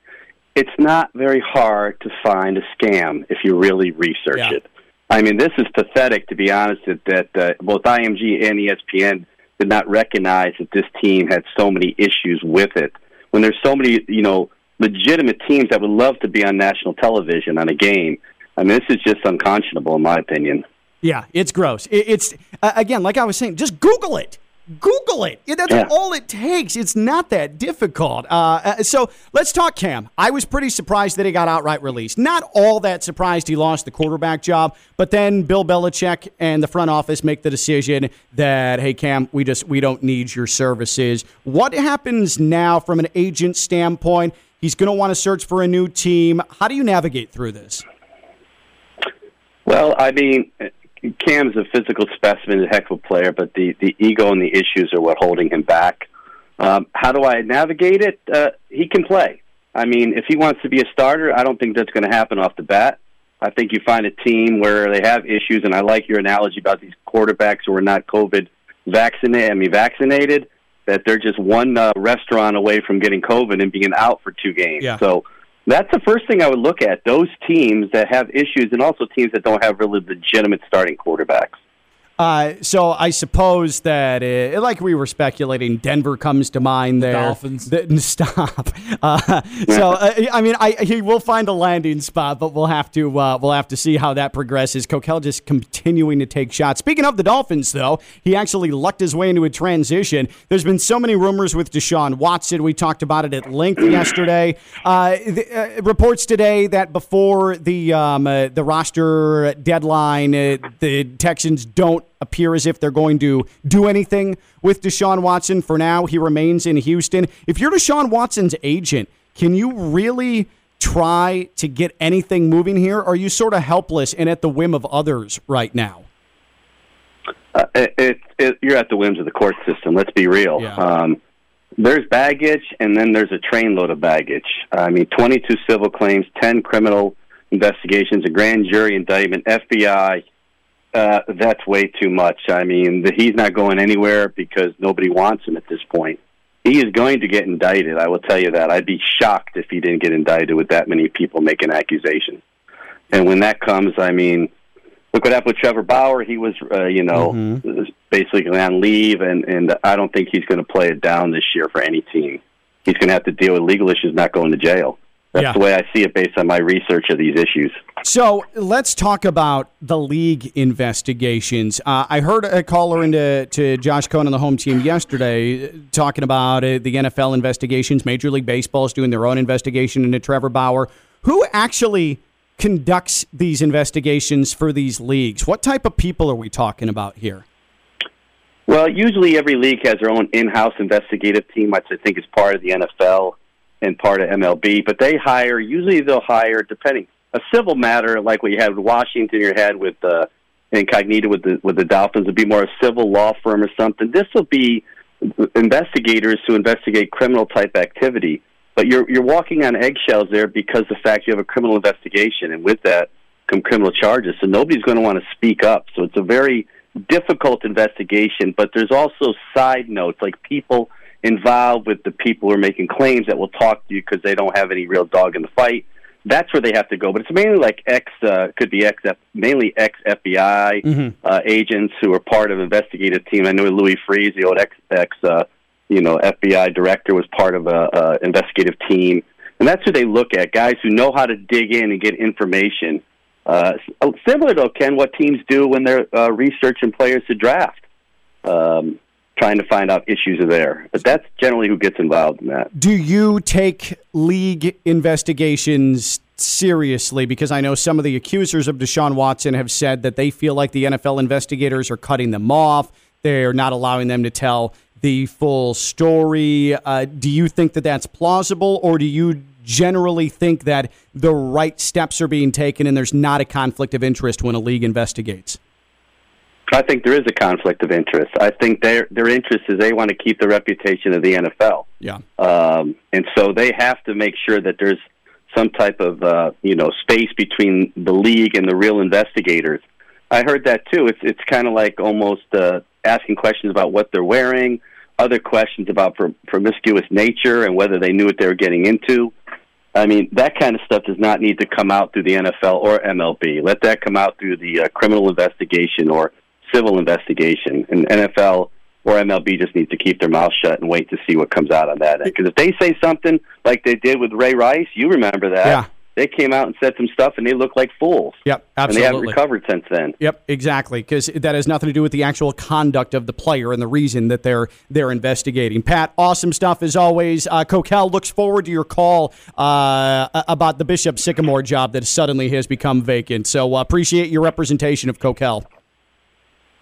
It's not very hard to find a scam if you really research Yeah. it. I mean, this is pathetic, to be honest, that, that uh, both IMG and ESPN did not recognize that this team had so many issues with it. When there's so many, you know, legitimate teams that would love to be on national television on a game, I mean, this is just unconscionable, in my opinion. Yeah, it's gross. It's again, like I was saying, just Google it. Google it. Yeah, That's Yeah. all it takes. It's not that difficult. Uh, uh, so let's talk Cam. I was pretty surprised that he got outright released. Not all that surprised he lost the quarterback job, but then Bill Belichick and the front office make the decision that hey Cam, we just we don't need your services. What happens now from an agent standpoint? He's going to want to search for a new team. How do you navigate through this? Well, I mean, Cam's a physical specimen, a heck of a player, but the, the ego and the issues are what holding him back. Um, how do I navigate it? Uh, he can play. I mean, if he wants to be a starter, I don't think that's going to happen off the bat. I think you find a team where they have issues, and I like your analogy about these quarterbacks who are not COVID vaccinated. I mean, vaccinated. That they're just one uh, restaurant away from getting COVID and being out for two games. Yeah. So that's the first thing I would look at. Those teams that have issues, and also teams that don't have really legitimate starting quarterbacks. Uh, so I suppose that, uh, like we were speculating, Denver comes to mind there. The Dolphins. The- stop. Uh, so uh, I mean, I he will find a landing spot, but we'll have to uh, we'll have to see how that progresses. Coquel just continuing to take shots. Speaking of the Dolphins, though, he actually lucked his way into a transition. There's been so many rumors with Deshaun Watson. We talked about it at length yesterday. Uh, the, uh, reports today that before the um, uh, the roster deadline, uh, the Texans don't appear as if they're going to do anything with Deshaun Watson. For now, he remains in Houston. If you're Deshaun Watson's agent, can you really try to get anything moving here? Or are you sort of helpless and at the whim of others right now? Uh, it, it, it, you're at the whims of the court system. Let's be real. Yeah. Um, there's baggage, and then there's a trainload of baggage. I mean, 22 civil claims, 10 criminal investigations, a grand jury indictment, FBI. Uh, that's way too much. I mean, the, he's not going anywhere because nobody wants him at this point. He is going to get indicted. I will tell you that. I'd be shocked if he didn't get indicted with that many people making accusations. And when that comes, I mean, look what happened with Trevor Bauer. He was, uh, you know, basically on leave, and and I don't think he's going to play it down this year for any team. He's going to have to deal with legal issues, not going to jail. That's Yeah. the way I see it based on my research of these issues. So let's talk about the league investigations. Uh, I heard a caller into to Josh Cohen on the home team yesterday uh, talking about uh, the NFL investigations. Major League Baseball is doing their own investigation into Trevor Bauer. Who actually conducts these investigations for these leagues? What type of people are we talking about here? Well, usually every league has their own in-house investigative team, which I think is part of the NFL and part of MLB. But they hire usually they'll hire depending a civil matter like what you had with Washington, you had with uh, Incognito with the with the Dolphins would be more a civil law firm or something. This will be investigators who investigate criminal type activity. But you're you're walking on eggshells there because the fact you have a criminal investigation, and with that come criminal charges. So nobody's going to want to speak up. So it's a very difficult investigation. But there's also side notes, like people involved with the people who are making claims that will talk to you because they don't have any real dog in the fight. That's where they have to go. But it's mainly like ex, uh, could be ex, mainly ex FBI Mhm. uh, agents who are part of investigative team. I know Louis Freeze, the old ex, ex uh, you know, FBI director, was part of a, a investigative team, and that's who they look at. Guys who know how to dig in and get information. Uh, similar to Ken, what teams do when they're uh, researching players to draft, um, trying to find out issues are there. But that's generally who gets involved in that. Do you take league investigations seriously? Because I know some of the accusers of Deshaun Watson have said that they feel like the NFL investigators are cutting them off. They're not allowing them to tell the full story. Uh, do you think that that's plausible, or do you generally think that the right steps are being taken and there's not a conflict of interest when a league investigates? I think there is a conflict of interest. I think their their interest is they want to keep the reputation of the NFL. Yeah. um, and so they have to make sure that there's some type of uh, you know space between the league and the real investigators. I heard that too. It's it's kind of like almost uh, asking questions about what they're wearing, other questions about prom- promiscuous nature and whether they knew what they were getting into. I mean, that kind of stuff does not need to come out through the NFL or MLB. Let that come out through the uh, criminal investigation or civil investigation. And NFL or MLB just needs to keep their mouth shut and wait to see what comes out on that end. Because if they say something like they did with Ray Rice, you remember that. Yeah. They came out and said some stuff, and they look like fools. Yep, And they haven't recovered since then. Yep, exactly. Because that has nothing to do with the actual conduct of the player and the reason that they're they're investigating. Pat, awesome stuff as always. Uh, Coquel looks forward to your call uh, about the Bishop Sycamore job that suddenly has become vacant. So uh, appreciate your representation of Coquel.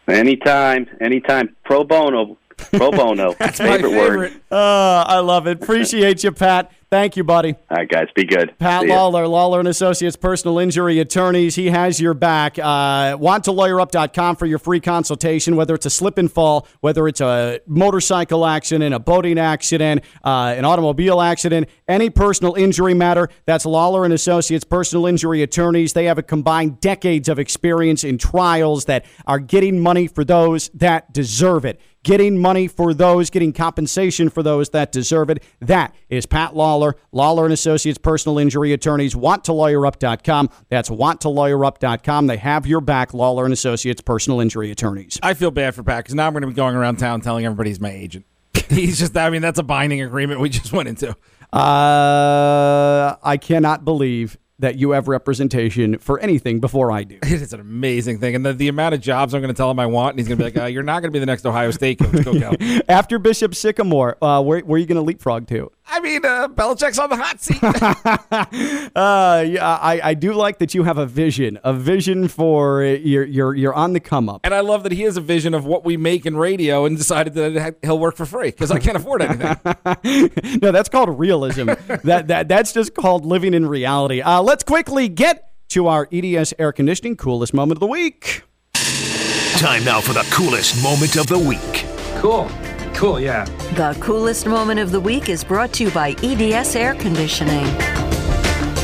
Anytime, anytime. Pro bono. Pro bono. That's favorite, word. Uh, I love it. Appreciate you, Pat. Thank you, buddy. All right, guys, be good. Pat. Lawlor, Lawlor and Associates Personal Injury Attorneys. He has your back. Uh, wanttolawyerup.com for your free consultation, whether it's a slip and fall, whether it's a motorcycle accident, a boating accident, uh, an automobile accident, any personal injury matter. That's Lawlor and Associates Personal Injury Attorneys. They have a combined decades of experience in trials that are getting money for those that deserve it getting money for those, getting compensation for those that deserve it. That is Pat Lawlor, Lawlor and Associates Personal Injury Attorneys, wanttolawyerup.com. That's wanttolawyerup.com. They have your back, Lawlor and Associates Personal Injury Attorneys. I feel bad for Pat because now I'm going to be going around town telling everybody he's my agent. He's just, I mean, that's a binding agreement we just went into. Uh, I cannot believe that you have representation for anything before I do. It is an amazing thing. And the, the amount of jobs I'm going to tell him I want, and he's going to be like, uh, you're not going to be the next Ohio State coach. Go, go. After Bishop Sycamore, uh, where, where are you going to leapfrog to? I mean, uh, Belichick's on the hot seat. Uh, yeah, I, I do like that you have a vision, a vision for you're you're you're on the come up. and I love that he has a vision of what we make in radio and decided that he'll work for free because I can't afford anything. no, that's called realism. that that that's just called living in reality. Uh, let's quickly get to our EDS air conditioning coolest moment of the week. Time now for the coolest moment of the week. Cool. Cool, yeah. The coolest moment of the week is brought to you by EDS Air Conditioning.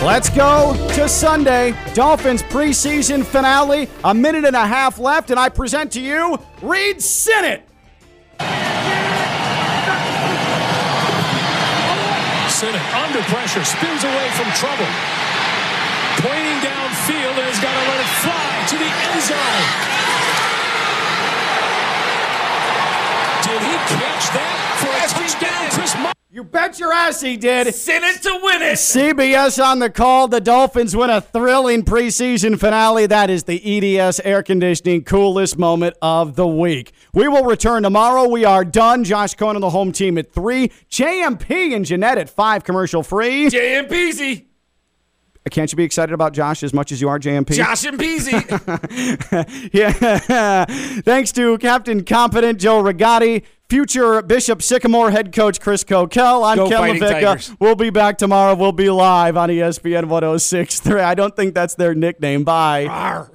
Let's go to Sunday. Dolphins preseason finale. A minute and a half left, and I present to you Reid Sinnett. Sinnott under pressure, spins away from trouble. Pointing downfield and has got to let it fly to the end zone. Did he catch that for a touchdown, Chris Mo- You bet your ass he did. Send it to win it. CBS on the call. The Dolphins win a thrilling preseason finale. That is the EDS air conditioning coolest moment of the week. We will return tomorrow. We are done. Josh Cohen and the home team at three. JMP and Jeanette at five, commercial free. J and Peasy. Can't you be excited about Josh as much as you are JMP? Josh and Peasy. yeah. Thanks to Captain Competent Joe Rigotti, future Bishop Sycamore head coach Chris Coquel. I'm Go Ken LaVicka. We'll be back tomorrow. We'll be live on ESPN 1063. I don't think that's their nickname. Bye. Arr.